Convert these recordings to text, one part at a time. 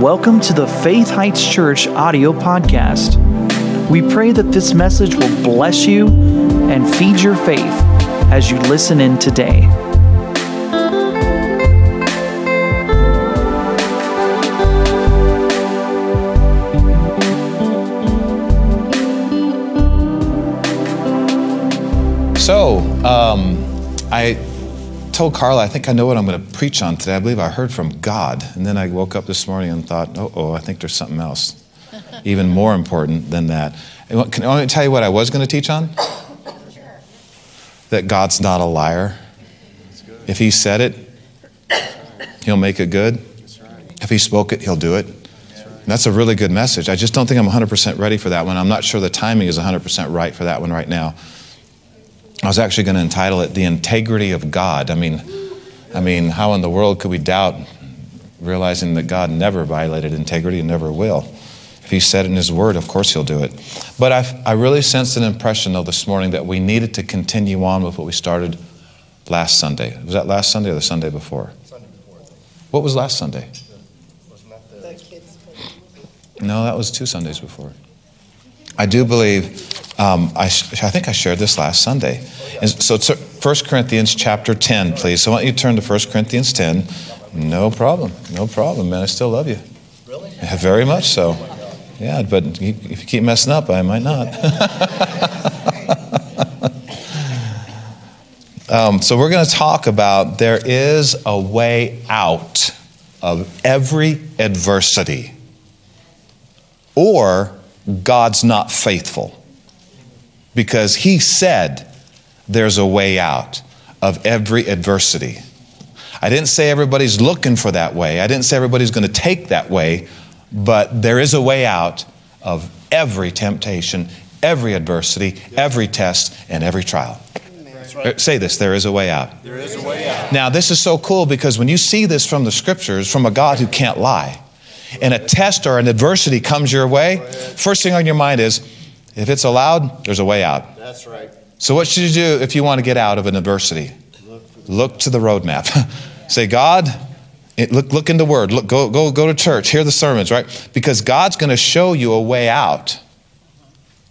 Welcome to the Faith Heights Church audio podcast. We pray that this message will bless you and feed your faith as you listen in today. So, um, I told Carla, I think I know what I'm going to preach on today. I believe I heard from God. And then I woke up this morning and thought, oh, oh, I think there's something else, even more important than that. And Can I tell you what I was going to teach on? That God's not a liar. If He said it, He'll make it good. If He spoke it, He'll do it. That's a really good message. I just don't think I'm 100% ready for that one. I'm not sure the timing is 100% right for that one right now. I was actually going to entitle it "The Integrity of God." I mean, I mean, how in the world could we doubt realizing that God never violated integrity and never will? If He said in His Word, of course He'll do it. But I, I really sensed an impression, though, this morning that we needed to continue on with what we started last Sunday. Was that last Sunday or the Sunday before? Sunday before. What was last Sunday? No, that was two Sundays before. I do believe, um, I, I, think I shared this last Sunday. And so it's 1 Corinthians chapter 10, please. So why don't you turn to 1 Corinthians 10? No problem. No problem, man. I still love you. Really? Yeah, very much so. Yeah, but if you keep messing up, I might not. um, so we're going to talk about there is a way out of every adversity. Or God's not faithful. Because He said there's a way out of every adversity. I didn't say everybody's looking for that way. I didn't say everybody's going to take that way, but there is a way out of every temptation, every adversity, every test, and every trial. Right. Say this there is a way out. There is a way out. Now, this is so cool because when you see this from the scriptures, from a God who can't lie, and a test or an adversity comes your way, first thing on your mind is if it's allowed, there's a way out. That's right. So, what should you do if you want to get out of an adversity? Look to the roadmap. Say, God, look, look in the Word. Look, go, go, go to church. Hear the sermons, right? Because God's going to show you a way out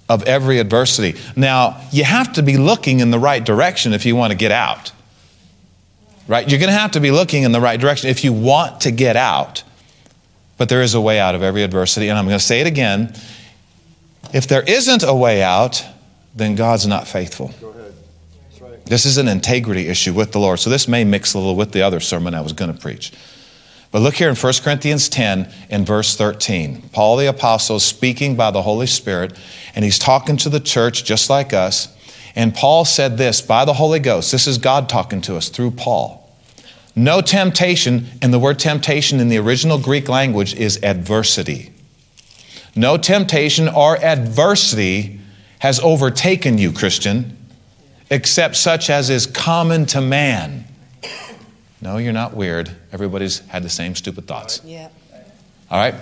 of every adversity. Now, you have to be looking in the right direction if you want to get out. Right? You're going to have to be looking in the right direction if you want to get out. But there is a way out of every adversity. And I'm going to say it again. If there isn't a way out, then God's not faithful. Go ahead. That's right. This is an integrity issue with the Lord. So this may mix a little with the other sermon I was going to preach. But look here in 1 Corinthians 10 in verse 13. Paul the Apostle is speaking by the Holy Spirit, and he's talking to the church just like us. And Paul said this by the Holy Ghost. This is God talking to us through Paul. No temptation, and the word temptation in the original Greek language is adversity. No temptation or adversity has overtaken you, Christian, except such as is common to man. No, you're not weird. Everybody's had the same stupid thoughts. Yeah. All right?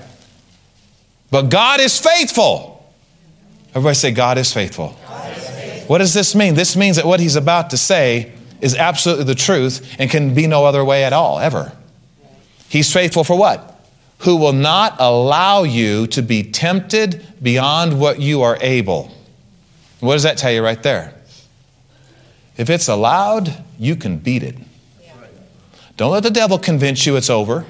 But God is faithful. Everybody say, God is faithful. God is faithful. What does this mean? This means that what he's about to say is absolutely the truth and can be no other way at all, ever. He's faithful for what? Who will not allow you to be tempted beyond what you are able. What does that tell you right there? If it's allowed, you can beat it. Don't let the devil convince you it's over.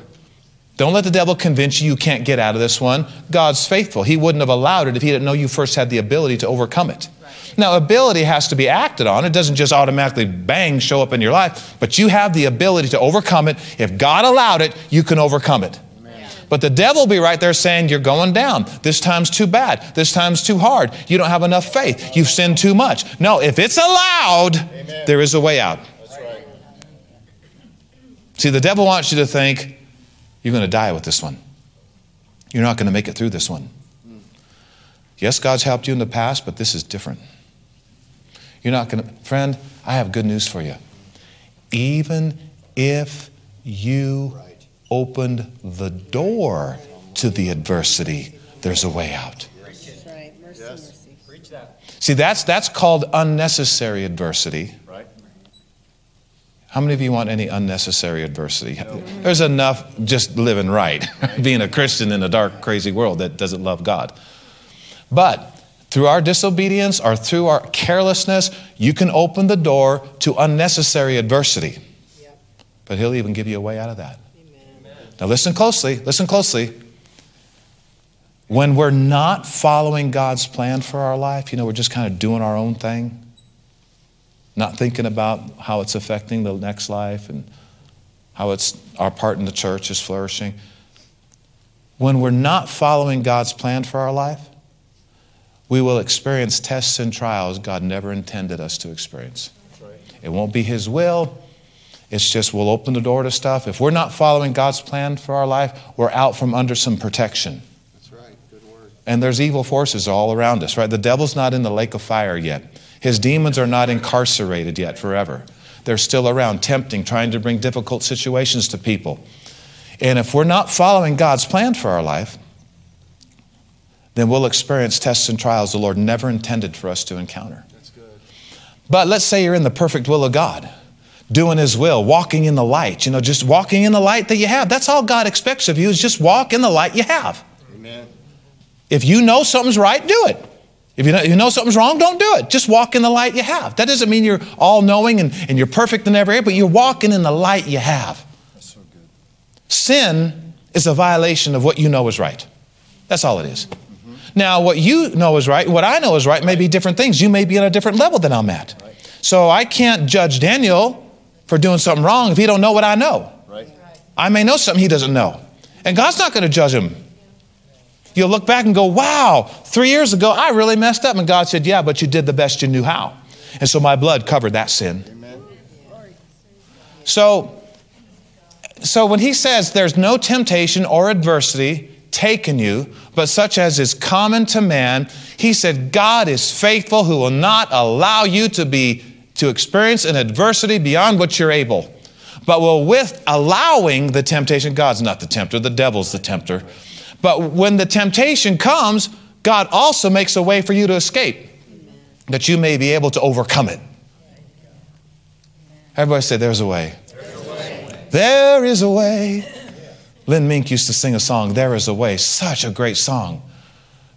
Don't let the devil convince you you can't get out of this one. God's faithful. He wouldn't have allowed it if he didn't know you first had the ability to overcome it. Now, ability has to be acted on. It doesn't just automatically bang show up in your life, but you have the ability to overcome it. If God allowed it, you can overcome it. But the devil will be right there saying, You're going down. This time's too bad. This time's too hard. You don't have enough faith. You've sinned too much. No, if it's allowed, Amen. there is a way out. Right. See, the devil wants you to think you're going to die with this one. You're not going to make it through this one. Hmm. Yes, God's helped you in the past, but this is different. You're not going to, friend, I have good news for you. Even if you opened the door to the adversity, there's a way out. That's right. Mercy, yes. mercy. See, that's, that's called unnecessary adversity. Right. How many of you want any unnecessary adversity? There's enough just living right, being a Christian in a dark, crazy world that doesn't love God. But through our disobedience or through our carelessness, you can open the door to unnecessary adversity. But He'll even give you a way out of that. Now, listen closely, listen closely. When we're not following God's plan for our life, you know, we're just kind of doing our own thing, not thinking about how it's affecting the next life and how it's our part in the church is flourishing. When we're not following God's plan for our life, we will experience tests and trials God never intended us to experience. It won't be His will. It's just we'll open the door to stuff. If we're not following God's plan for our life, we're out from under some protection. That's right. Good word. And there's evil forces all around us, right? The devil's not in the lake of fire yet. His demons are not incarcerated yet forever. They're still around, tempting, trying to bring difficult situations to people. And if we're not following God's plan for our life, then we'll experience tests and trials the Lord never intended for us to encounter. That's good. But let's say you're in the perfect will of God, doing His will, walking in the light, you know, just walking in the light that you have. That's all God expects of you is just walk in the light you have. Amen. If you know something's right, do it. If you know, you know something's wrong, don't do it. Just walk in the light you have. That doesn't mean you're all knowing and, and you're perfect in every area, but you're walking in the light you have. That's so good. Sin is a violation of what you know is right. That's all it is. Now, what you know is right, what I know is right, may be different things. You may be on a different level than I'm at. So I can't judge Daniel for doing something wrong if he don't know what I know. I may know something he doesn't know. And God's not going to judge him. You'll look back and go, wow, three years ago, I really messed up. And God said, yeah, but you did the best you knew how. And so my blood covered that sin. Amen. So, so when he says there's no temptation or adversity taken you, but such as is common to man, he said, God is faithful who will not allow you to be to experience an adversity beyond what you're able. But will with allowing the temptation, God's not the tempter, the devil's the tempter. But when the temptation comes, God also makes a way for you to escape, that you may be able to overcome it. Everybody say, There's a way. There is a way. Len Mink used to sing a song, There is a Way. Such a great song.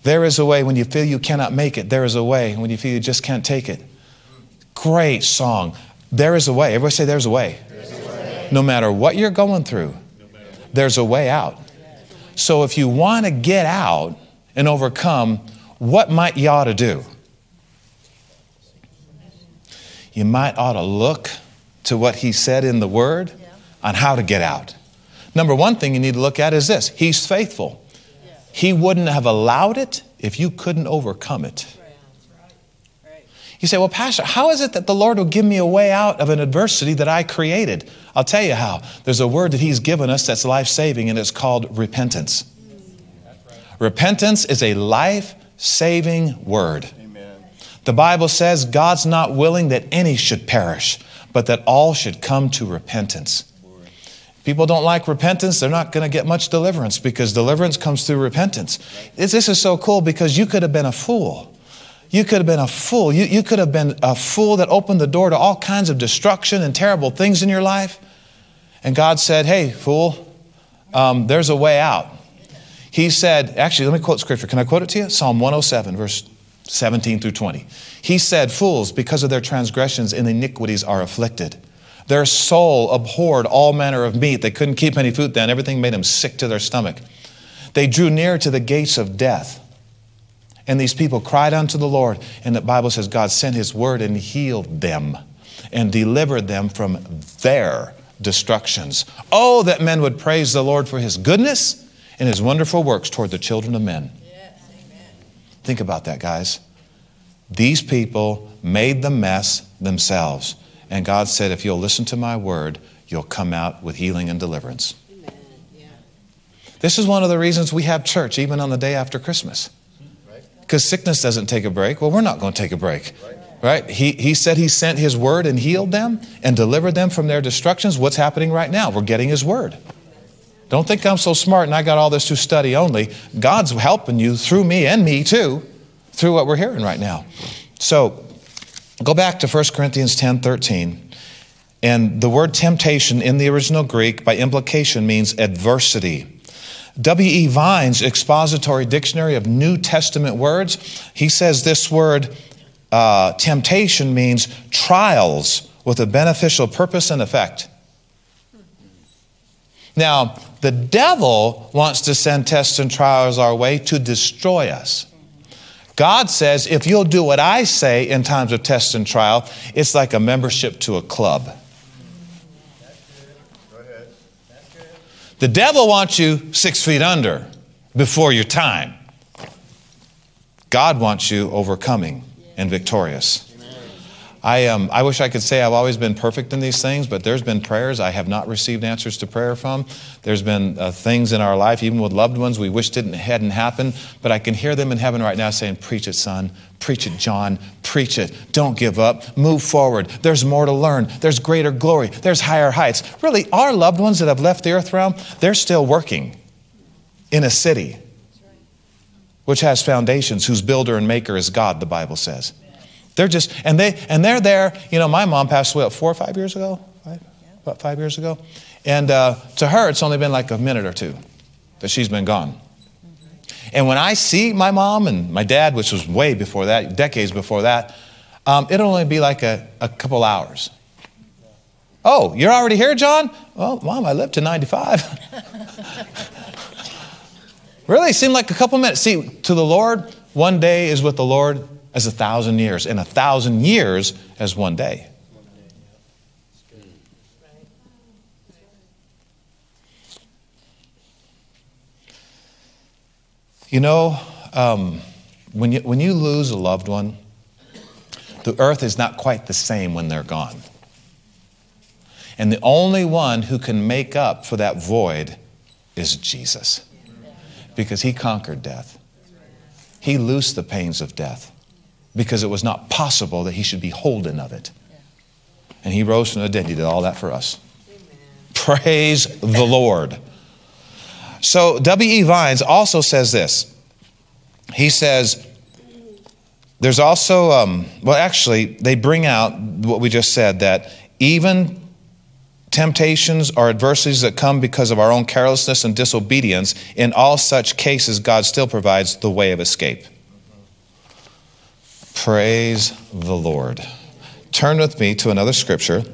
There is a way when you feel you cannot make it. There is a way when you feel you just can't take it. Great song. There is a way. Everybody say, There's a way. No matter what you're going through, there's a way out. So if you want to get out and overcome, what might you ought to do? You might ought to look to what he said in the word on how to get out. Number one thing you need to look at is this He's faithful. He wouldn't have allowed it if you couldn't overcome it. You say, Well, Pastor, how is it that the Lord will give me a way out of an adversity that I created? I'll tell you how. There's a word that He's given us that's life saving, and it's called repentance. Repentance is a life saving word. The Bible says God's not willing that any should perish, but that all should come to repentance. People don't like repentance, they're not going to get much deliverance because deliverance comes through repentance. This is so cool because you could have been a fool. You could have been a fool. You, you could have been a fool that opened the door to all kinds of destruction and terrible things in your life. And God said, Hey, fool, um, there's a way out. He said, actually, let me quote scripture. Can I quote it to you? Psalm 107, verse 17 through 20. He said, Fools, because of their transgressions and iniquities, are afflicted. Their soul abhorred all manner of meat. They couldn't keep any food then. Everything made them sick to their stomach. They drew near to the gates of death. And these people cried unto the Lord. And the Bible says God sent his word and healed them and delivered them from their destructions. Oh, that men would praise the Lord for his goodness and his wonderful works toward the children of men. Think about that, guys. These people made the mess themselves. And God said, if you'll listen to my word, you'll come out with healing and deliverance. This is one of the reasons we have church even on the day after Christmas. Because sickness doesn't take a break. Well, we're not going to take a break. Right? He, he said he sent his word and healed them and delivered them from their destructions. What's happening right now? We're getting his word. Don't think I'm so smart and I got all this to study only. God's helping you through me and me too, through what we're hearing right now. So go back to 1 Corinthians 10 13. And the word temptation in the original Greek, by implication, means adversity. W.E. Vine's expository dictionary of New Testament words, he says this word uh, temptation means trials with a beneficial purpose and effect. Now, the devil wants to send tests and trials our way to destroy us. God says, if you'll do what I say in times of test and trial, it's like a membership to a club. The devil wants you six feet under before your time. God wants you overcoming and victorious. I, um, I wish I could say I've always been perfect in these things, but there's been prayers I have not received answers to prayer from. There's been uh, things in our life, even with loved ones, we wish didn't hadn't happened, but I can hear them in heaven right now saying, "Preach it, son. Preach it, John. Preach it. Don't give up. Move forward. There's more to learn. There's greater glory. There's higher heights." Really, our loved ones that have left the earth realm, they're still working in a city which has foundations, whose builder and maker is God. The Bible says. They're just, and they, and they're there. You know, my mom passed away what, four or five years ago, five, about five years ago, and uh, to her, it's only been like a minute or two that she's been gone. And when I see my mom and my dad, which was way before that, decades before that, um, it'll only be like a, a couple hours. Oh, you're already here, John? Well, mom, I lived to 95. really, seemed like a couple minutes. See, to the Lord, one day is with the Lord as a thousand years, and a thousand years as one day. You know, um, when, you, when you lose a loved one, the earth is not quite the same when they're gone. And the only one who can make up for that void is Jesus, because he conquered death. He loosed the pains of death because it was not possible that he should be holden of it. And he rose from the dead. He did all that for us. Amen. Praise the Lord. So, W.E. Vines also says this. He says, there's also, um, well, actually, they bring out what we just said that even temptations or adversities that come because of our own carelessness and disobedience, in all such cases, God still provides the way of escape. Praise the Lord. Turn with me to another scripture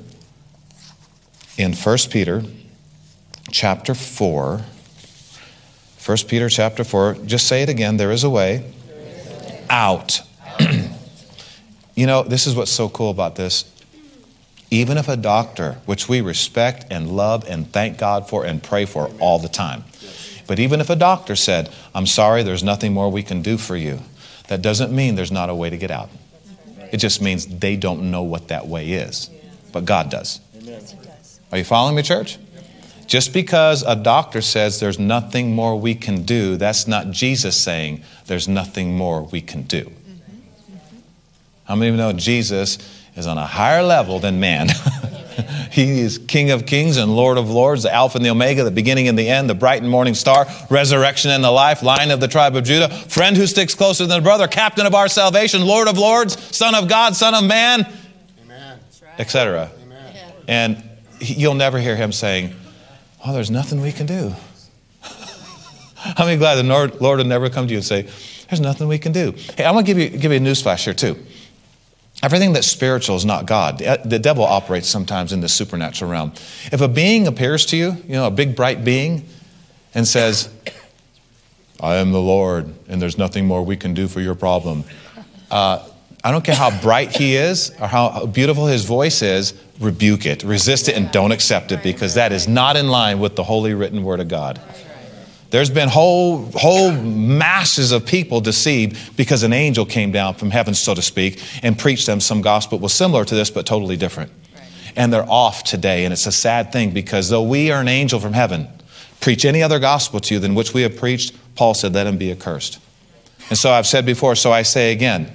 in 1 Peter chapter 4. 1 Peter chapter 4. Just say it again there is a way out. you know, this is what's so cool about this. Even if a doctor, which we respect and love and thank God for and pray for all the time, but even if a doctor said, I'm sorry, there's nothing more we can do for you, that doesn't mean there's not a way to get out. It just means they don't know what that way is. But God does. Are you following me, church? Just because a doctor says there's nothing more we can do, that's not Jesus saying there's nothing more we can do. How many of you know Jesus is on a higher level than man? he is King of kings and Lord of lords, the Alpha and the Omega, the beginning and the end, the bright and morning star, resurrection and the life, lion of the tribe of Judah, friend who sticks closer than a brother, captain of our salvation, Lord of lords, Son of God, Son of man, etc. And you'll never hear him saying, Oh, there's nothing we can do. How many glad the Lord, will never come to you and say, There's nothing we can do? Hey, I'm going to give you, give you a newsflash here, too. Everything that's spiritual is not God. The devil operates sometimes in the supernatural realm. If a being appears to you, you know, a big bright being, and says, I am the Lord, and there's nothing more we can do for your problem. Uh, I don't care how bright he is or how beautiful his voice is, rebuke it, resist it, and don't accept it because that is not in line with the holy written word of God. There's been whole, whole masses of people deceived because an angel came down from heaven, so to speak, and preached them some gospel that was similar to this, but totally different. And they're off today. And it's a sad thing because though we are an angel from heaven, preach any other gospel to you than which we have preached, Paul said, let him be accursed. And so I've said before, so I say again,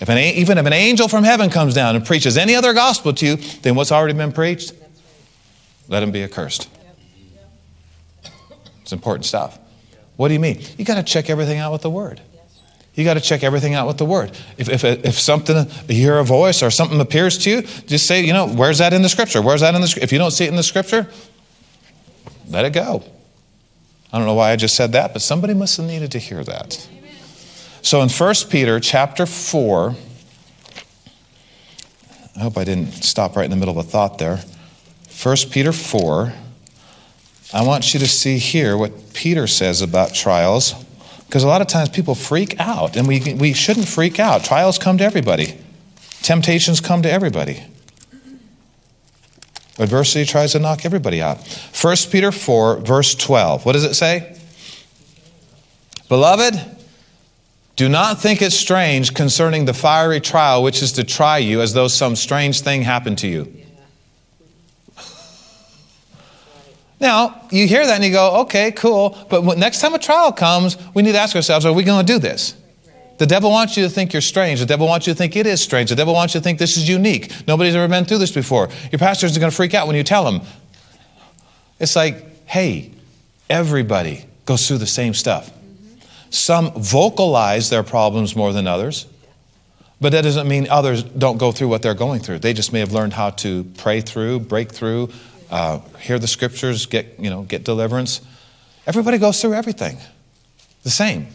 if an, even if an angel from heaven comes down and preaches any other gospel to you than what's already been preached, let him be accursed. It's important stuff. What do you mean? You got to check everything out with the Word. You got to check everything out with the word. If, if, if something, you hear a voice or something appears to you, just say, you know, where's that in the scripture? Where's that in the? If you don't see it in the scripture, let it go. I don't know why I just said that, but somebody must have needed to hear that. So in 1 Peter chapter 4, I hope I didn't stop right in the middle of a thought there. 1 Peter 4, I want you to see here what Peter says about trials. Because a lot of times people freak out, and we, we shouldn't freak out. Trials come to everybody, temptations come to everybody. Adversity tries to knock everybody out. 1 Peter 4, verse 12. What does it say? Beloved, do not think it strange concerning the fiery trial which is to try you as though some strange thing happened to you. Now, you hear that and you go, okay, cool. But next time a trial comes, we need to ask ourselves, are we going to do this? The devil wants you to think you're strange. The devil wants you to think it is strange. The devil wants you to think this is unique. Nobody's ever been through this before. Your pastors is going to freak out when you tell him. It's like, hey, everybody goes through the same stuff. Some vocalize their problems more than others, but that doesn't mean others don't go through what they're going through. They just may have learned how to pray through, break through, uh, hear the scriptures, get, you know, get deliverance. Everybody goes through everything the same.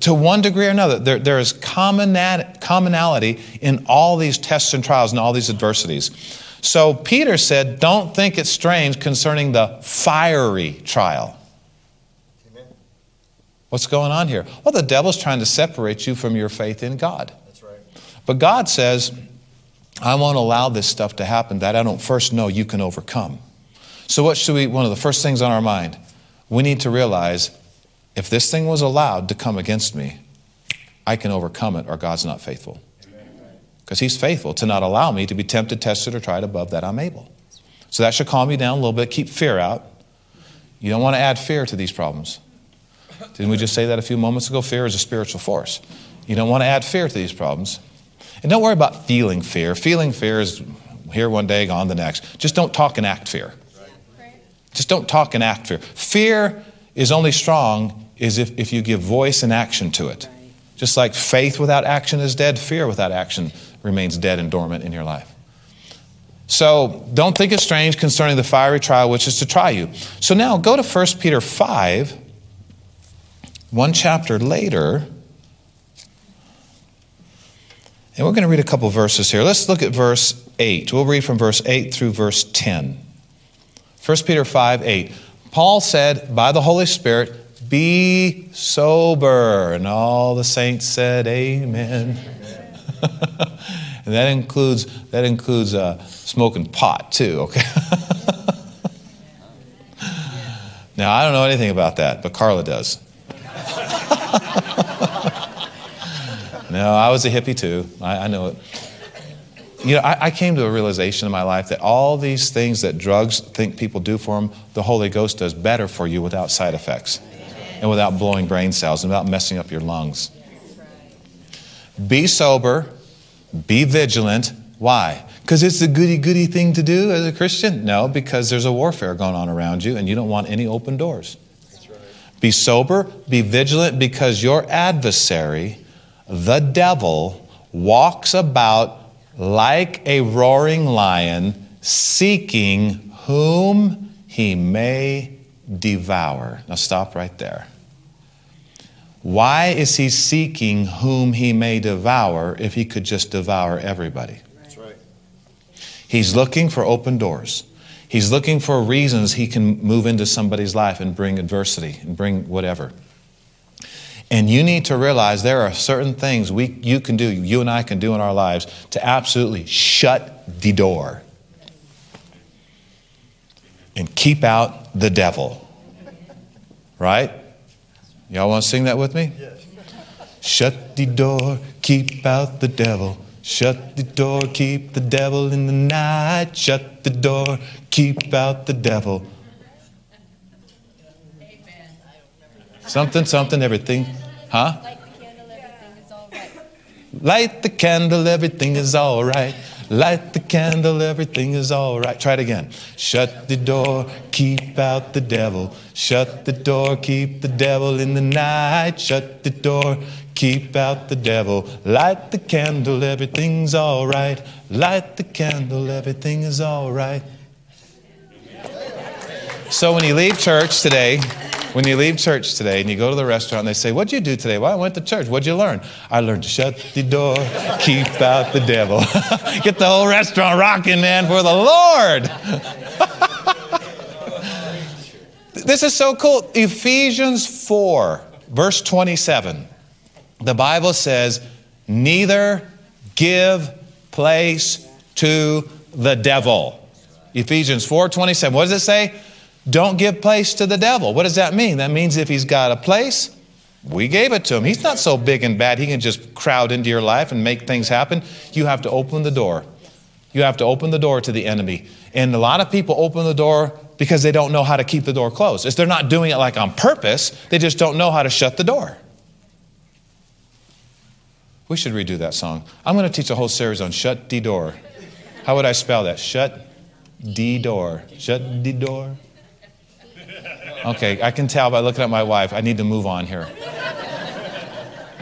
To one degree or another, there, there is commonality in all these tests and trials and all these adversities. So Peter said, Don't think it's strange concerning the fiery trial. Amen. What's going on here? Well, the devil's trying to separate you from your faith in God. That's right. But God says, I won't allow this stuff to happen that I don't first know you can overcome. So, what should we, one of the first things on our mind, we need to realize if this thing was allowed to come against me, I can overcome it or God's not faithful. Because He's faithful to not allow me to be tempted, tested, or tried above that I'm able. So that should calm me down a little bit, keep fear out. You don't want to add fear to these problems. Didn't we just say that a few moments ago? Fear is a spiritual force. You don't want to add fear to these problems. And don't worry about feeling fear. Feeling fear is here one day, gone the next. Just don't talk and act fear. Just don't talk and act fear. Fear is only strong is if, if you give voice and action to it. Just like faith without action is dead, fear without action remains dead and dormant in your life. So don't think it's strange concerning the fiery trial which is to try you. So now go to 1 Peter 5, one chapter later. And we're going to read a couple verses here. Let's look at verse 8. We'll read from verse 8 through verse 10. 1 Peter 5 8. Paul said, by the Holy Spirit, be sober. And all the saints said, Amen. and that includes, that includes uh, smoking pot, too, okay? now, I don't know anything about that, but Carla does. no, I was a hippie too. I, I know it you know, I, I, came to a realization in my life that all these things that drugs think people do for them, the Holy Ghost does better for you without side effects and without blowing brain cells and without messing up your lungs. Be sober, be vigilant. Why? Because it's a goody goody thing to do as a Christian? No, because there's a warfare going on around you and you don't want any open doors. Right. Be sober, be vigilant, because your adversary, the devil, walks about like a roaring lion, seeking whom he may devour. Now, stop right there. Why is he seeking whom he may devour if he could just devour everybody? That's right. He's looking for open doors. He's looking for reasons he can move into somebody's life and bring adversity and bring whatever. And you need to realize there are certain things we, you can do, you and I can do in our lives to absolutely shut the door and keep out the devil. Right? Y'all want to sing that with me? Yes. Shut the door, keep out the devil. Shut the door, keep the devil in the night. Shut the door, keep out the devil. Amen. Something, something, everything. Huh? Light the candle, everything is all right. Light the candle, everything is all right. Light the candle, everything is all right. Try it again. Shut the door, keep out the devil. Shut the door, keep the devil in the night. Shut the door, keep out the devil. Light the candle, everything's all right. Light the candle, everything is all right. So when you leave church today, when you leave church today and you go to the restaurant and they say, What'd you do today? Well, I went to church. What'd you learn? I learned to shut the door, keep out the devil. Get the whole restaurant rocking, man, for the Lord. this is so cool. Ephesians 4, verse 27. The Bible says, Neither give place to the devil. Ephesians 4 27. What does it say? Don't give place to the devil. What does that mean? That means if he's got a place, we gave it to him. He's not so big and bad, he can just crowd into your life and make things happen. You have to open the door. You have to open the door to the enemy. And a lot of people open the door because they don't know how to keep the door closed. It's they're not doing it like on purpose, they just don't know how to shut the door. We should redo that song. I'm going to teach a whole series on shut the door. How would I spell that? Shut the door. Shut the door. Okay, I can tell by looking at my wife. I need to move on here.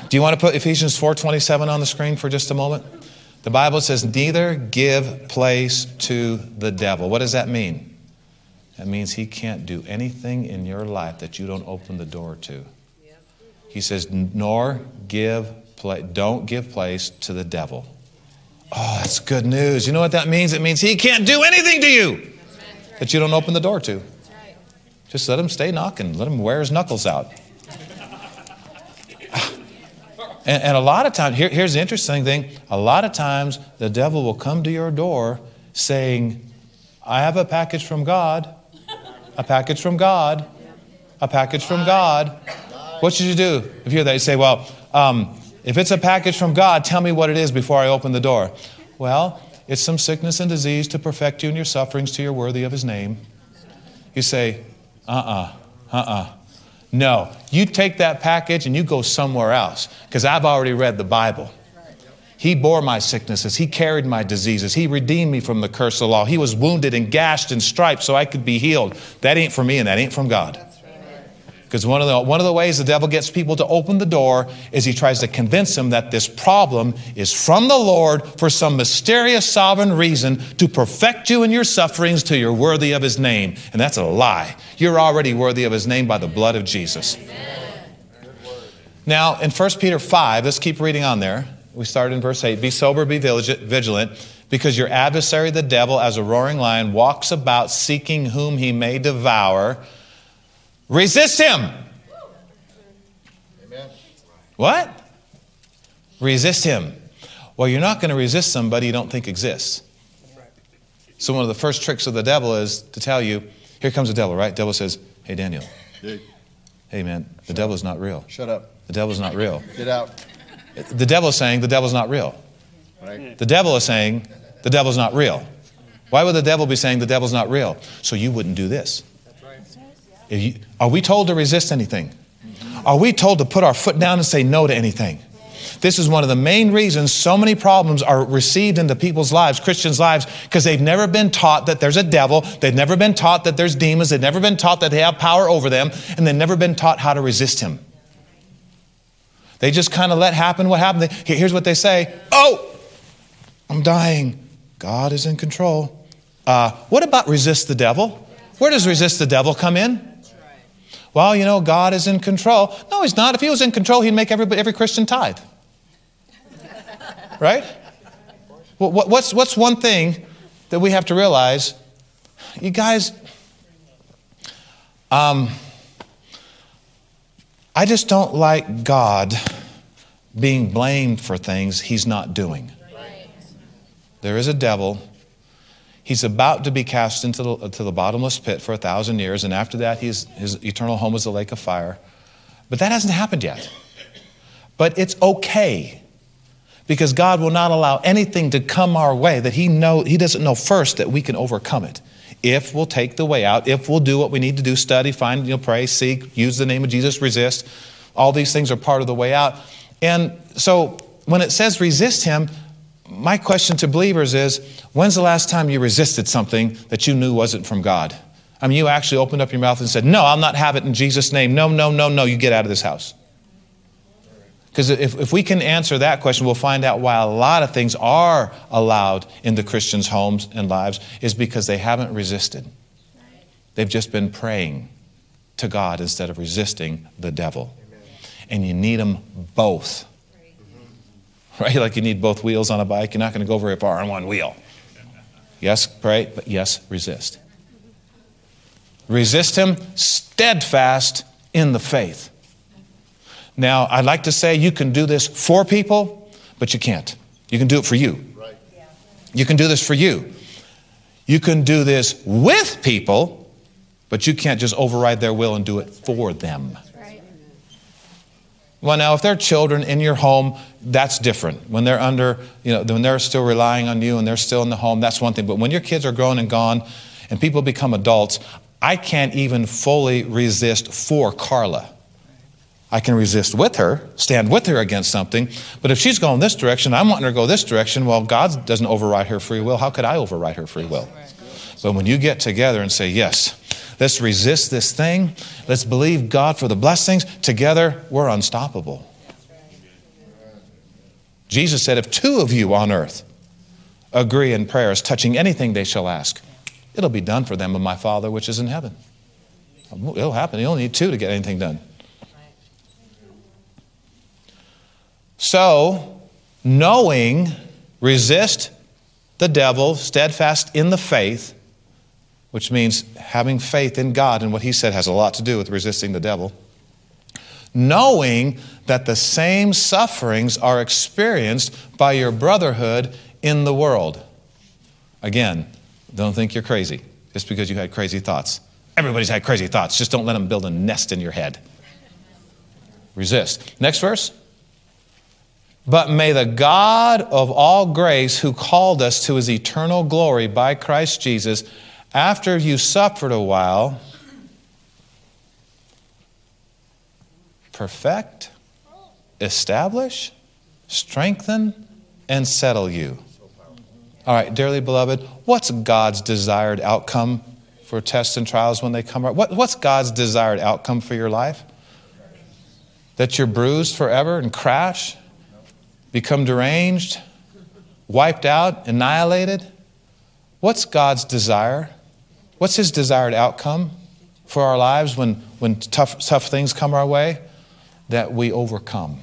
Do you want to put Ephesians 4:27 on the screen for just a moment? The Bible says, "Neither give place to the devil." What does that mean? That means he can't do anything in your life that you don't open the door to. He says, "Nor give play, don't give place to the devil." Oh, that's good news. You know what that means? It means he can't do anything to you that you don't open the door to. Just let him stay knocking. Let him wear his knuckles out. And, and, a lot of times, here, here's the interesting thing a lot of times the devil will come to your door saying, I have a package from God, a package from God, a package from God. What should you do if you hear that? You say, Well, um, if it's a package from God, tell me what it is before I open the door. Well, it's some sickness and disease to perfect you in your sufferings till you're worthy of his name. You say, uh uh-uh, uh, uh-uh. No, you take that package and you go somewhere else because I've already read the Bible. He bore my sicknesses. He carried my diseases. He redeemed me from the curse of the law. He was wounded and gashed and striped so I could be healed. That ain't for me and that ain't from God. Because one, of the, one of the ways the devil gets people to open the door is he tries to convince them that this problem is from the Lord for some mysterious sovereign reason to perfect you in your sufferings till you're worthy of his name. And that's a lie. You're already worthy of his name by the blood of Jesus. Now, in 1 Peter 5, let's keep reading on there. We started in verse 8 Be sober, be vigilant, because your adversary, the devil, as a roaring lion, walks about seeking whom he may devour. Resist him. Amen. What? Resist him. Well, you're not going to resist somebody you don't think exists. So, one of the first tricks of the devil is to tell you, here comes the devil, right? Devil says, Hey, Daniel. Hey, Hey, man, the devil's not real. shut up. The devil's not real. Get out. The devil's saying the devil's not real. Right? The devil is saying the devil's not real. Why would the devil be saying the devil's not real? So you wouldn't do this. Are we told to resist anything? Are we told to put our foot down and say no to anything? This is one of the main reasons so many problems are received into people's lives, Christians' lives, because they've never been taught that there's a devil. They've never been taught that there's demons. They've never been taught that they have power over them, and they've never been taught how to resist him. They just kind of let happen what happened. They, here's what they say Oh, I'm dying. God is in control. Uh, what about resist the devil? Where does resist the devil come in? Well, you know, God is in control. No, He's not. If He was in control, He'd make every, every Christian tithe. Right? Well, what's, what's one thing that we have to realize? You guys, um, I just don't like God being blamed for things He's not doing. There is a devil. He's about to be cast into the, to the bottomless pit for a thousand years, and after that, his eternal home is the lake of fire. But that hasn't happened yet. But it's okay because God will not allow anything to come our way that He know He doesn't know first that we can overcome it. If we'll take the way out, if we'll do what we need to do, study, find, you know, pray, seek, use the name of Jesus, resist, all these things are part of the way out. And so when it says resist him, my question to believers is when's the last time you resisted something that you knew wasn't from God? I mean, you actually opened up your mouth and said, No, I'll not have it in Jesus' name. No, no, no, no, you get out of this house. Because if, if we can answer that question, we'll find out why a lot of things are allowed in the Christians' homes and lives is because they haven't resisted. They've just been praying to God instead of resisting the devil. And you need them both. Right? Like you need both wheels on a bike. You're not going to go very far on one wheel. Yes, pray, but yes, resist. Resist him steadfast in the faith. Now, I'd like to say you can do this for people, but you can't. You can do it for you. Right. You can do this for you. You can do this with people, but you can't just override their will and do it for them. Well, now, if they're children in your home, that's different. When they're under, you know, when they're still relying on you and they're still in the home, that's one thing. But when your kids are grown and gone and people become adults, I can't even fully resist for Carla. I can resist with her, stand with her against something. But if she's going this direction, I'm wanting her to go this direction, well, God doesn't override her free will. How could I override her free will? But when you get together and say, yes, let's resist this thing, let's believe God for the blessings, together we're unstoppable. Jesus said, if two of you on earth agree in prayers touching anything they shall ask, it'll be done for them of my Father which is in heaven. It'll happen. You only need two to get anything done. So, knowing, resist the devil, steadfast in the faith, which means having faith in God and what he said has a lot to do with resisting the devil. Knowing that the same sufferings are experienced by your brotherhood in the world. Again, don't think you're crazy just because you had crazy thoughts. Everybody's had crazy thoughts. Just don't let them build a nest in your head. Resist. Next verse. But may the God of all grace, who called us to his eternal glory by Christ Jesus, after you suffered a while, perfect, establish, strengthen, and settle you. All right, dearly beloved, what's God's desired outcome for tests and trials when they come? What, what's God's desired outcome for your life? That you're bruised forever and crash? become deranged, wiped out, annihilated? What's God's desire? What's His desired outcome for our lives when, when tough, tough things come our way? That we overcome.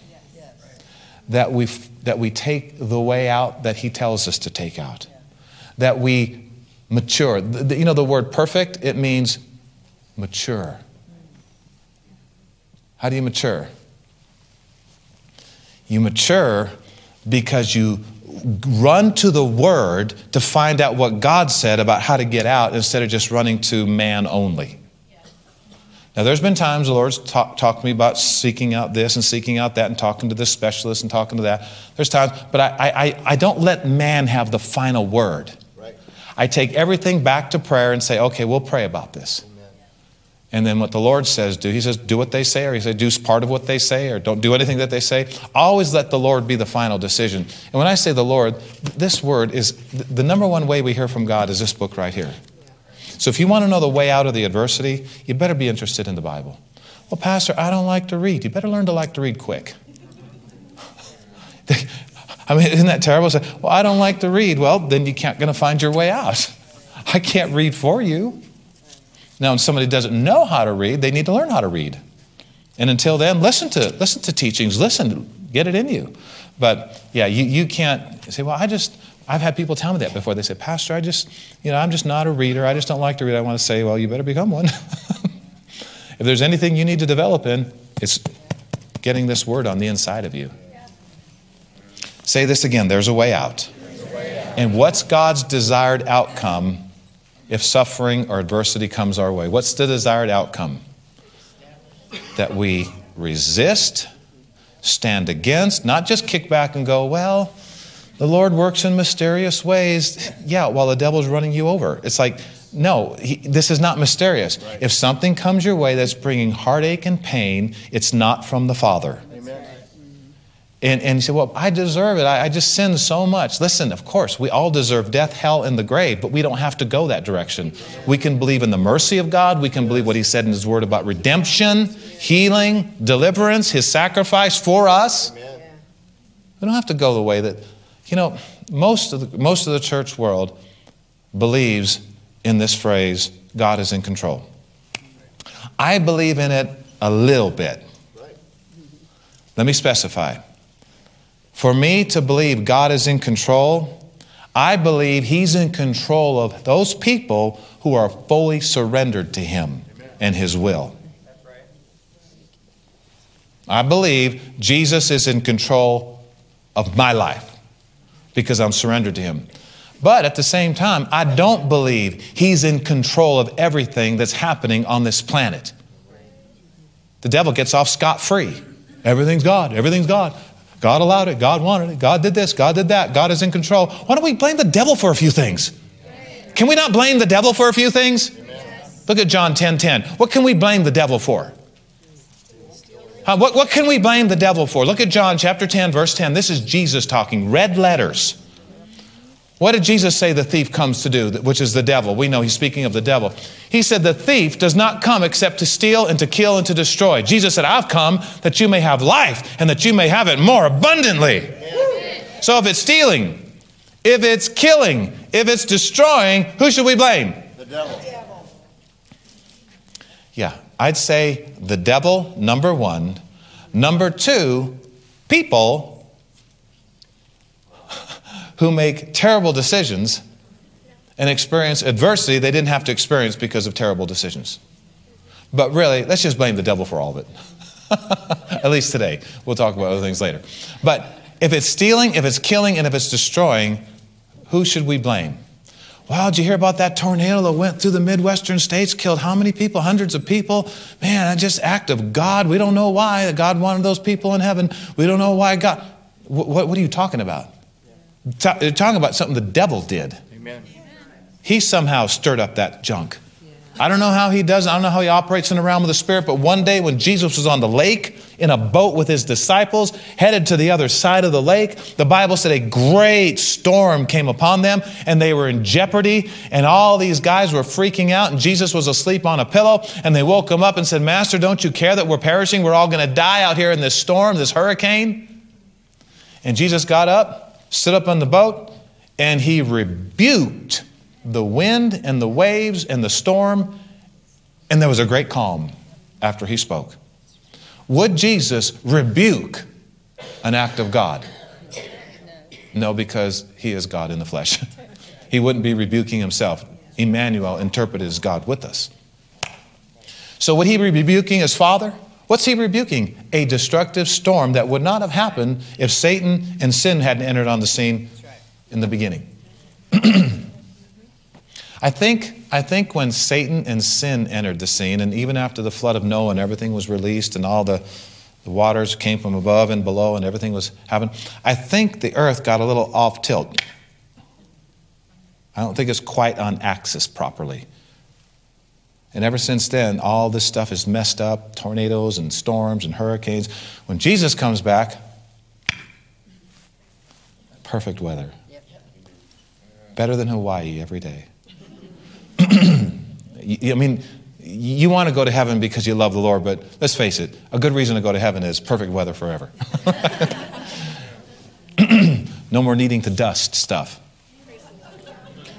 That we, that we take the way out that He tells us to take out. That we mature. The, you know, the word perfect, it means mature. How do you mature? You mature because you run to the Word to find out what God said about how to get out instead of just running to man only. Now, there's been times the Lord's talked talk to me about seeking out this and seeking out that and talking to this specialist and talking to that. There's times, but I, I, I don't let man have the final word. Right. I take everything back to prayer and say, okay, we'll pray about this. And then what the Lord says, do. He says, do what they say, or he says, do part of what they say, or don't do anything that they say. Always let the Lord be the final decision. And when I say the Lord, this word is the number one way we hear from God is this book right here. So if you want to know the way out of the adversity, you better be interested in the Bible. Well, Pastor, I don't like to read. You better learn to like to read quick. I mean, isn't that terrible? Well, I don't like to read. Well, then you can't going to find your way out. I can't read for you. Now, when somebody doesn't know how to read, they need to learn how to read. And until then, listen to, listen to teachings, listen, get it in you. But yeah, you, you can't say, well, I just, I've had people tell me that before. They say, Pastor, I just, you know, I'm just not a reader. I just don't like to read. I want to say, well, you better become one. if there's anything you need to develop in, it's getting this word on the inside of you. Say this again there's a way out. And what's God's desired outcome if suffering or adversity comes our way? What's the desired outcome? That we resist, stand against, not just kick back and go, well, the Lord works in mysterious ways. Yeah, while the devil's running you over. It's like, no, he, this is not mysterious. Right. If something comes your way that's bringing heartache and pain, it's not from the Father. And, and you say, well, I deserve it. I, I just sinned so much. Listen, of course, we all deserve death, hell, and the grave, but we don't have to go that direction. We can believe in the mercy of God. We can believe what He said in His Word about redemption, healing, deliverance, His sacrifice for us. Amen. We don't have to go the way that, you know, most of the, most of the church world believes in this phrase, God is in control. I believe in it a little bit. Let me specify. For me to believe God is in control, I believe He's in control of those people who are fully surrendered to Him and His will. I believe Jesus is in control of my life because I'm surrendered to Him. But at the same time, I don't believe He's in control of everything that's happening on this planet. The devil gets off scot free. Everything's God, everything's God. God allowed it, God wanted it, God did this, God did that, God is in control. Why don't we blame the devil for a few things? Can we not blame the devil for a few things? Look at John 10 10. What can we blame the devil for? Huh, what, what can we blame the devil for? Look at John chapter 10, verse 10. This is Jesus talking, red letters. What did Jesus say the thief comes to do, which is the devil? We know he's speaking of the devil. He said, The thief does not come except to steal and to kill and to destroy. Jesus said, I've come that you may have life and that you may have it more abundantly. So if it's stealing, if it's killing, if it's destroying, who should we blame? The devil. Yeah, I'd say the devil, number one. Number two, people who make terrible decisions and experience adversity they didn't have to experience because of terrible decisions. But really, let's just blame the devil for all of it. At least today. We'll talk about other things later. But if it's stealing, if it's killing, and if it's destroying, who should we blame? Wow, did you hear about that tornado that went through the Midwestern states, killed how many people? Hundreds of people. Man, that just act of God. We don't know why God wanted those people in heaven. We don't know why God. What, what are you talking about? You're talking about something the devil did. Amen. He somehow stirred up that junk. I don't know how he does. it. I don't know how he operates in the realm of the spirit. But one day, when Jesus was on the lake in a boat with his disciples, headed to the other side of the lake, the Bible said a great storm came upon them, and they were in jeopardy. And all these guys were freaking out. And Jesus was asleep on a pillow. And they woke him up and said, "Master, don't you care that we're perishing? We're all going to die out here in this storm, this hurricane." And Jesus got up, stood up on the boat, and he rebuked the wind and the waves and the storm, and there was a great calm after he spoke. Would Jesus rebuke an act of God? No, because he is God in the flesh. he wouldn't be rebuking himself. Emmanuel interpreted as God with us. So, would he be rebuking his father? What's he rebuking? A destructive storm that would not have happened if Satan and sin hadn't entered on the scene in the beginning. I think, I think when Satan and sin entered the scene, and even after the flood of Noah and everything was released and all the, the waters came from above and below and everything was happening, I think the earth got a little off tilt. I don't think it's quite on axis properly. And ever since then, all this stuff is messed up tornadoes and storms and hurricanes. When Jesus comes back, perfect weather. Better than Hawaii every day. I mean, you want to go to heaven because you love the Lord, but let's face it, a good reason to go to heaven is perfect weather forever. no more needing to dust stuff.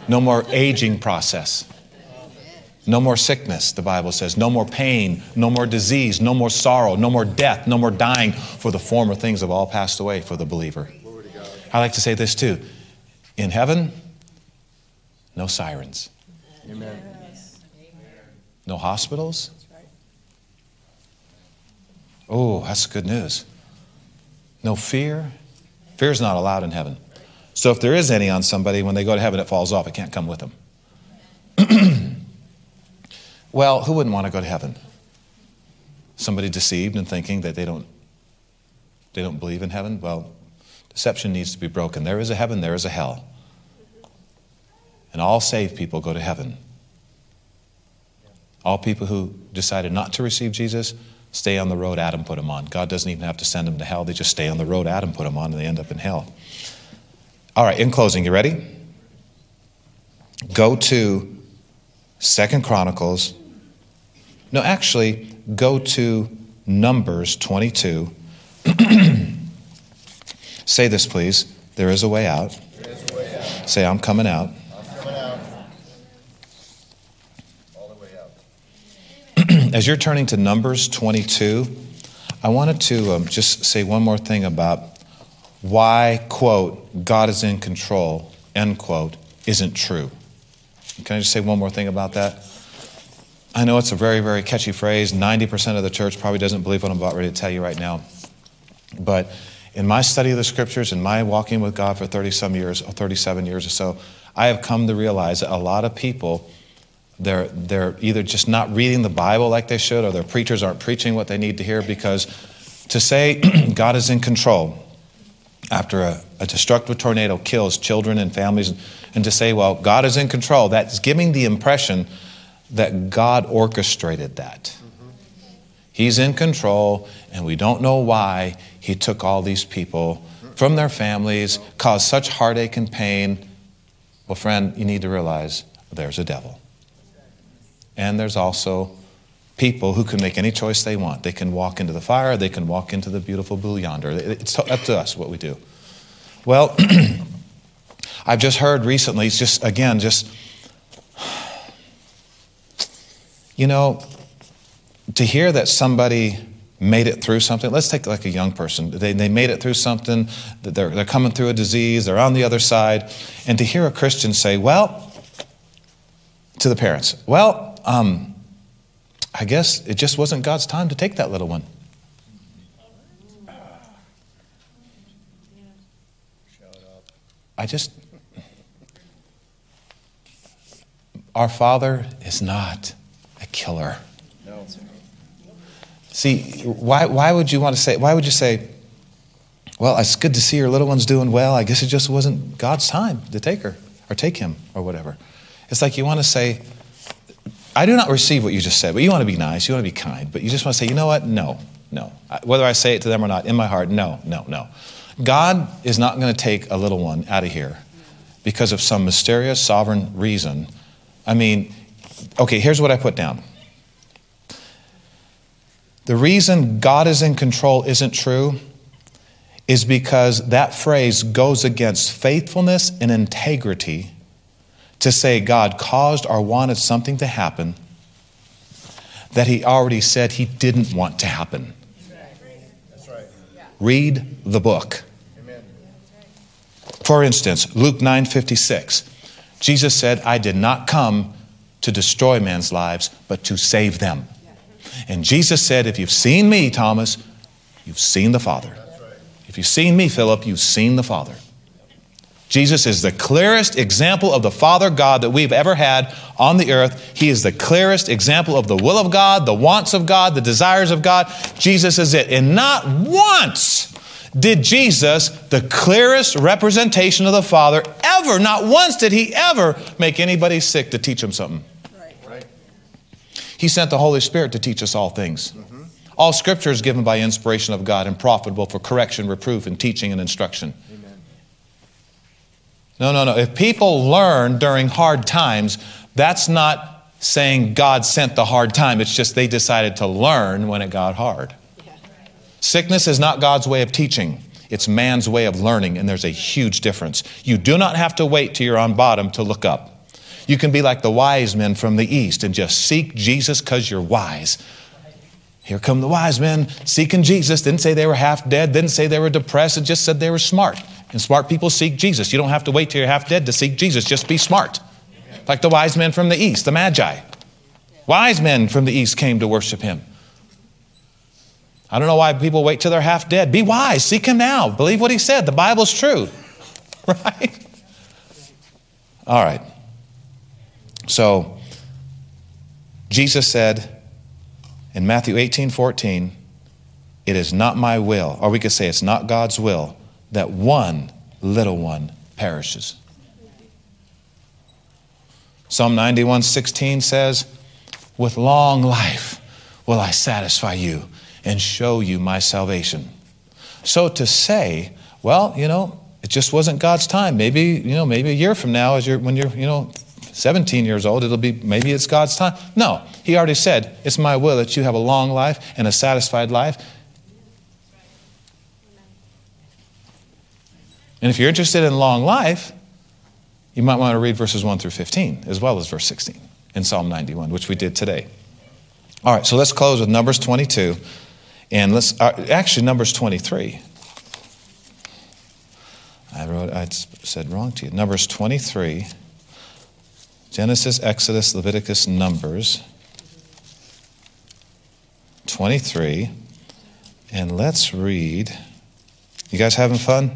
No more aging process. No more sickness, the Bible says. No more pain, no more disease, no more sorrow, no more death, no more dying, for the former things have all passed away for the believer. I like to say this too. In heaven, no sirens, Amen. no hospitals. Oh, that's good news. No fear. Fear is not allowed in heaven. So if there is any on somebody, when they go to heaven, it falls off. It can't come with them. well, who wouldn't want to go to heaven? Somebody deceived and thinking that they don't, they don't believe in heaven? Well, deception needs to be broken. There is a heaven, there is a hell. And all saved people go to heaven. All people who decided not to receive Jesus stay on the road Adam put them on. God doesn't even have to send them to hell. They just stay on the road Adam put them on and they end up in hell. All right, in closing, you ready? Go to Second Chronicles. No, actually, go to Numbers 22. Say this, please. There is a way out. Say, I'm coming out. As you're turning to Numbers 22, I wanted to um, just say one more thing about why, quote, God is in control, end quote, isn't true. Can I just say one more thing about that? I know it's a very, very catchy phrase. 90% of the church probably doesn't believe what I'm about ready to tell you right now. But in my study of the scriptures and my walking with God for 30 some years, or 37 years or so, I have come to realize that a lot of people, they're, they're either just not reading the Bible like they should, or their preachers aren't preaching what they need to hear because to say God is in control after a, a destructive tornado kills children and families, and to say, well, God is in control, that's giving the impression that God orchestrated that. He's in control, and we don't know why He took all these people from their families, caused such heartache and pain. Well, friend, you need to realize there's a devil. And there's also people who can make any choice they want. They can walk into the fire, they can walk into the beautiful blue yonder. It's up to us what we do. Well, I've just heard recently, just, again, just, you know, to hear that somebody made it through something, let's take like a young person. They, they made it through something, they're, they're coming through a disease, they're on the other side, and to hear a Christian say, well, to the parents, well, um, I guess it just wasn't God's time to take that little one. I just, our Father is not a killer. No. See, why, why would you want to say, why would you say, well, it's good to see your little one's doing well. I guess it just wasn't God's time to take her or take him or whatever. It's like you want to say, I do not receive what you just said, but you want to be nice, you want to be kind, but you just want to say, you know what? No, no. Whether I say it to them or not, in my heart, no, no, no. God is not going to take a little one out of here because of some mysterious sovereign reason. I mean, okay, here's what I put down. The reason God is in control isn't true is because that phrase goes against faithfulness and integrity to say God caused or wanted something to happen that He already said He didn't want to happen. Right. Read the book. Amen. For instance, Luke 9:56. Jesus said, "I did not come to destroy men's lives, but to save them." And Jesus said, "If you've seen me, Thomas, you've seen the Father. If you've seen me, Philip, you've seen the Father." Jesus is the clearest example of the Father God that we've ever had on the earth. He is the clearest example of the will of God, the wants of God, the desires of God. Jesus is it. And not once did Jesus, the clearest representation of the Father, ever, not once did he ever make anybody sick to teach him something. He sent the Holy Spirit to teach us all things. Mm-hmm. All scripture is given by inspiration of God and profitable for correction, reproof, and teaching and instruction. Amen. No, no, no. If people learn during hard times, that's not saying God sent the hard time. It's just they decided to learn when it got hard. Sickness is not God's way of teaching. It's man's way of learning, and there's a huge difference. You do not have to wait till you're on bottom to look up. You can be like the wise men from the east and just seek Jesus because you're wise. Here come the wise men seeking Jesus. Didn't say they were half dead, didn't say they were depressed, it just said they were smart. And smart people seek Jesus. You don't have to wait till you're half dead to seek Jesus, just be smart. Like the wise men from the east, the Magi. Wise men from the east came to worship him. I don't know why people wait till they're half dead. Be wise, seek him now. Believe what he said. The Bible's true. Right? All right. So, Jesus said in Matthew 18 14, It is not my will, or we could say it's not God's will, that one little one perishes. Psalm 91 16 says, With long life will I satisfy you and show you my salvation. So to say, well, you know, it just wasn't God's time. Maybe, you know, maybe a year from now, as you're, when you're, you know, 17 years old, it'll be, maybe it's God's time. No, He already said, it's my will that you have a long life and a satisfied life. And if you're interested in long life, you might want to read verses 1 through 15, as well as verse 16 in Psalm 91, which we did today. All right, so let's close with Numbers 22. And let's, uh, actually, Numbers 23. I wrote, I said wrong to you. Numbers 23. Genesis, Exodus, Leviticus, Numbers 23. And let's read. You guys having fun?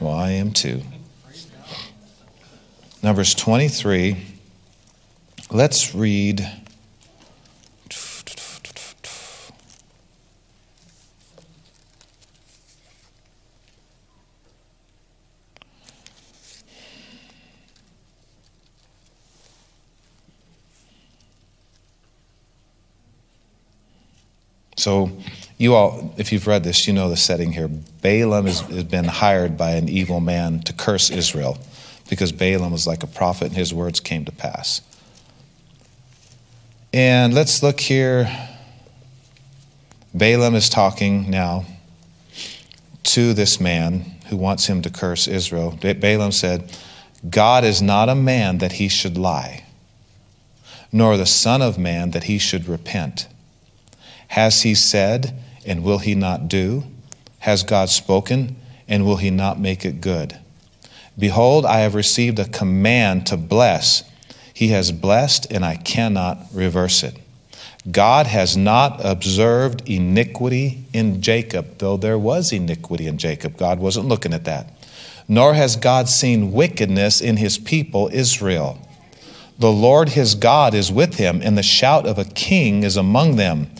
Well, I am too. Numbers 23. Let's read. So, you all, if you've read this, you know the setting here. Balaam has, has, been hired by an evil man to curse Israel because Balaam was like a prophet and his words came to pass. And let's look here. Balaam is talking now to this man who wants him to curse Israel. Balaam said, God is not a man that he should lie, nor the Son of Man that he should repent. Has he said, and will he not do? Has God spoken, and will he not make it good? Behold, I have received a command to bless. He has blessed, and I cannot reverse it. God has not observed iniquity in Jacob, though there was iniquity in Jacob. God wasn't looking at that. Nor has God seen wickedness in his people, Israel. The Lord his God is with him, and the shout of a king is among them.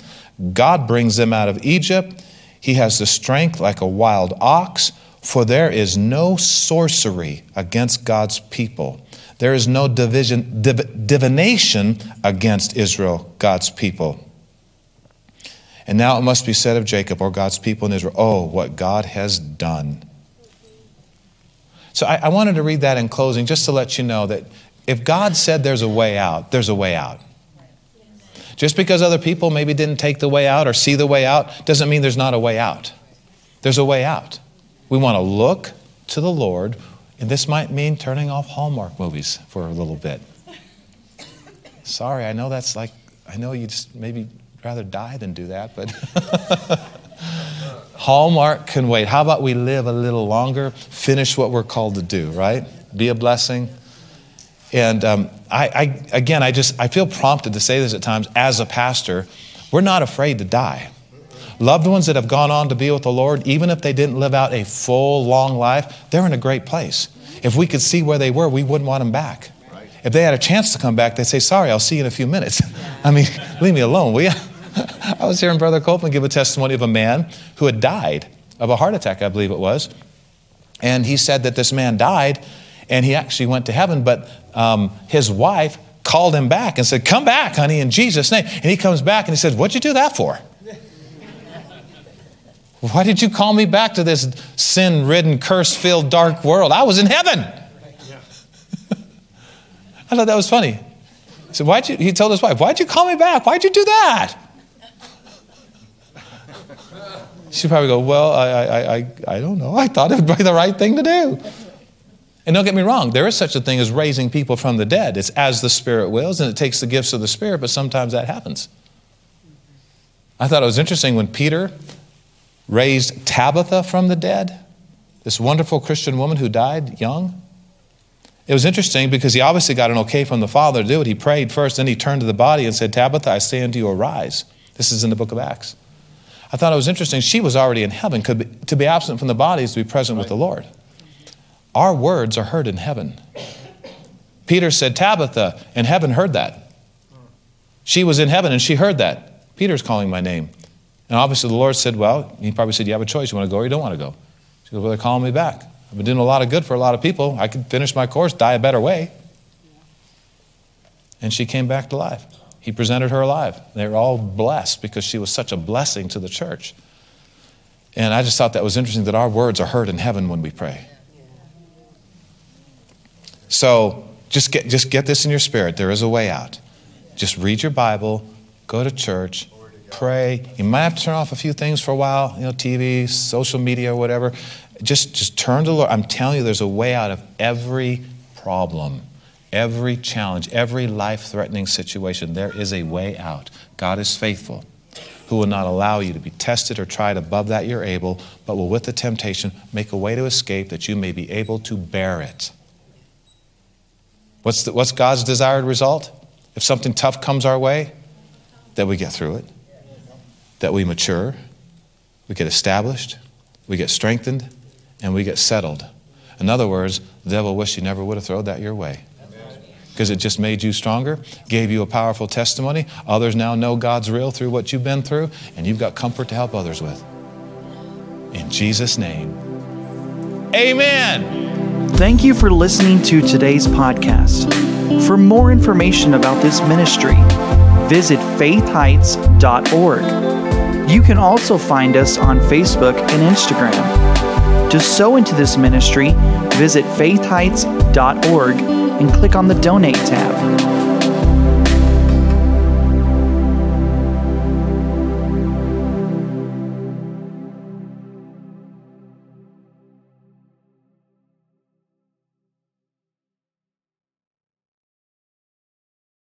God brings them out of Egypt. He has the strength like a wild ox, for there is no sorcery against God's people. There is no division, div- divination against Israel, God's people. And now it must be said of Jacob or God's people in Israel, oh, what God has done. So I, I wanted to read that in closing just to let you know that if God said there's a way out, there's a way out. Just because other people maybe didn't take the way out or see the way out doesn't mean there's not a way out. There's a way out. We want to look to the Lord, and this might mean turning off Hallmark movies for a little bit. Sorry, I know that's like, I know you just maybe rather die than do that, but Hallmark can wait. How about we live a little longer, finish what we're called to do, right? Be a blessing. And um, I, I, again, I just I feel prompted to say this at times as a pastor. We're not afraid to die. Loved ones that have gone on to be with the Lord, even if they didn't live out a full, long life, they're in a great place. If we could see where they were, we wouldn't want them back. If they had a chance to come back, they'd say, Sorry, I'll see you in a few minutes. I mean, leave me alone, will you? I was hearing Brother Copeland give a testimony of a man who had died of a heart attack, I believe it was. And he said that this man died and he actually went to heaven, but um, his wife called him back and said, Come back, honey, in Jesus' name. And he comes back and he says, What'd you do that for? Why did you call me back to this sin ridden, curse filled, dark world? I was in heaven. I thought that was funny. He said, Why'd you, he told his wife, Why'd you call me back? Why'd you do that? She'd probably go, Well, I, I, I, I don't know. I thought it would be the right thing to do. And don't get me wrong, there is such a thing as raising people from the dead. It's as the Spirit wills, and it takes the gifts of the Spirit, but sometimes that happens. I thought it was interesting when Peter raised Tabitha from the dead, this wonderful Christian woman who died young. It was interesting because he obviously got an okay from the Father to do it. He prayed first, then he turned to the body and said, Tabitha, I say unto you, arise. This is in the book of Acts. I thought it was interesting. She was already in heaven. Could be, to be absent from the body is to be present right. with the Lord. Our words are heard in heaven. Peter said, Tabitha, and heaven heard that. She was in heaven and she heard that. Peter's calling my name. And obviously the Lord said, Well, he probably said, You have a choice. You want to go or you don't want to go? She goes, Well, they're calling me back. I've been doing a lot of good for a lot of people. I could finish my course, die a better way. And she came back to life. He presented her alive. They were all blessed because she was such a blessing to the church. And I just thought that was interesting that our words are heard in heaven when we pray. So just get, just get this in your spirit. There is a way out. Just read your Bible, go to church, pray. You might have to turn off a few things for a while, you know, TV, social media, whatever. Just, just turn to the Lord. I'm telling you, there's a way out of every problem, every challenge, every life threatening situation. There is a way out. God is faithful, who will not allow you to be tested or tried above that you're able, but will, with the temptation, make a way to escape that you may be able to bear it. What's, the, what's God's desired result? If something tough comes our way, that we get through it, that we mature, we get established, we get strengthened, and we get settled. In other words, the devil wish he never would have thrown that your way. Because it just made you stronger, gave you a powerful testimony. Others now know God's real through what you've been through, and you've got comfort to help others with. In Jesus' name, amen. Thank you for listening to today's podcast. For more information about this ministry, visit faithheights.org. You can also find us on Facebook and Instagram. To sow into this ministry, visit faithheights.org and click on the Donate tab.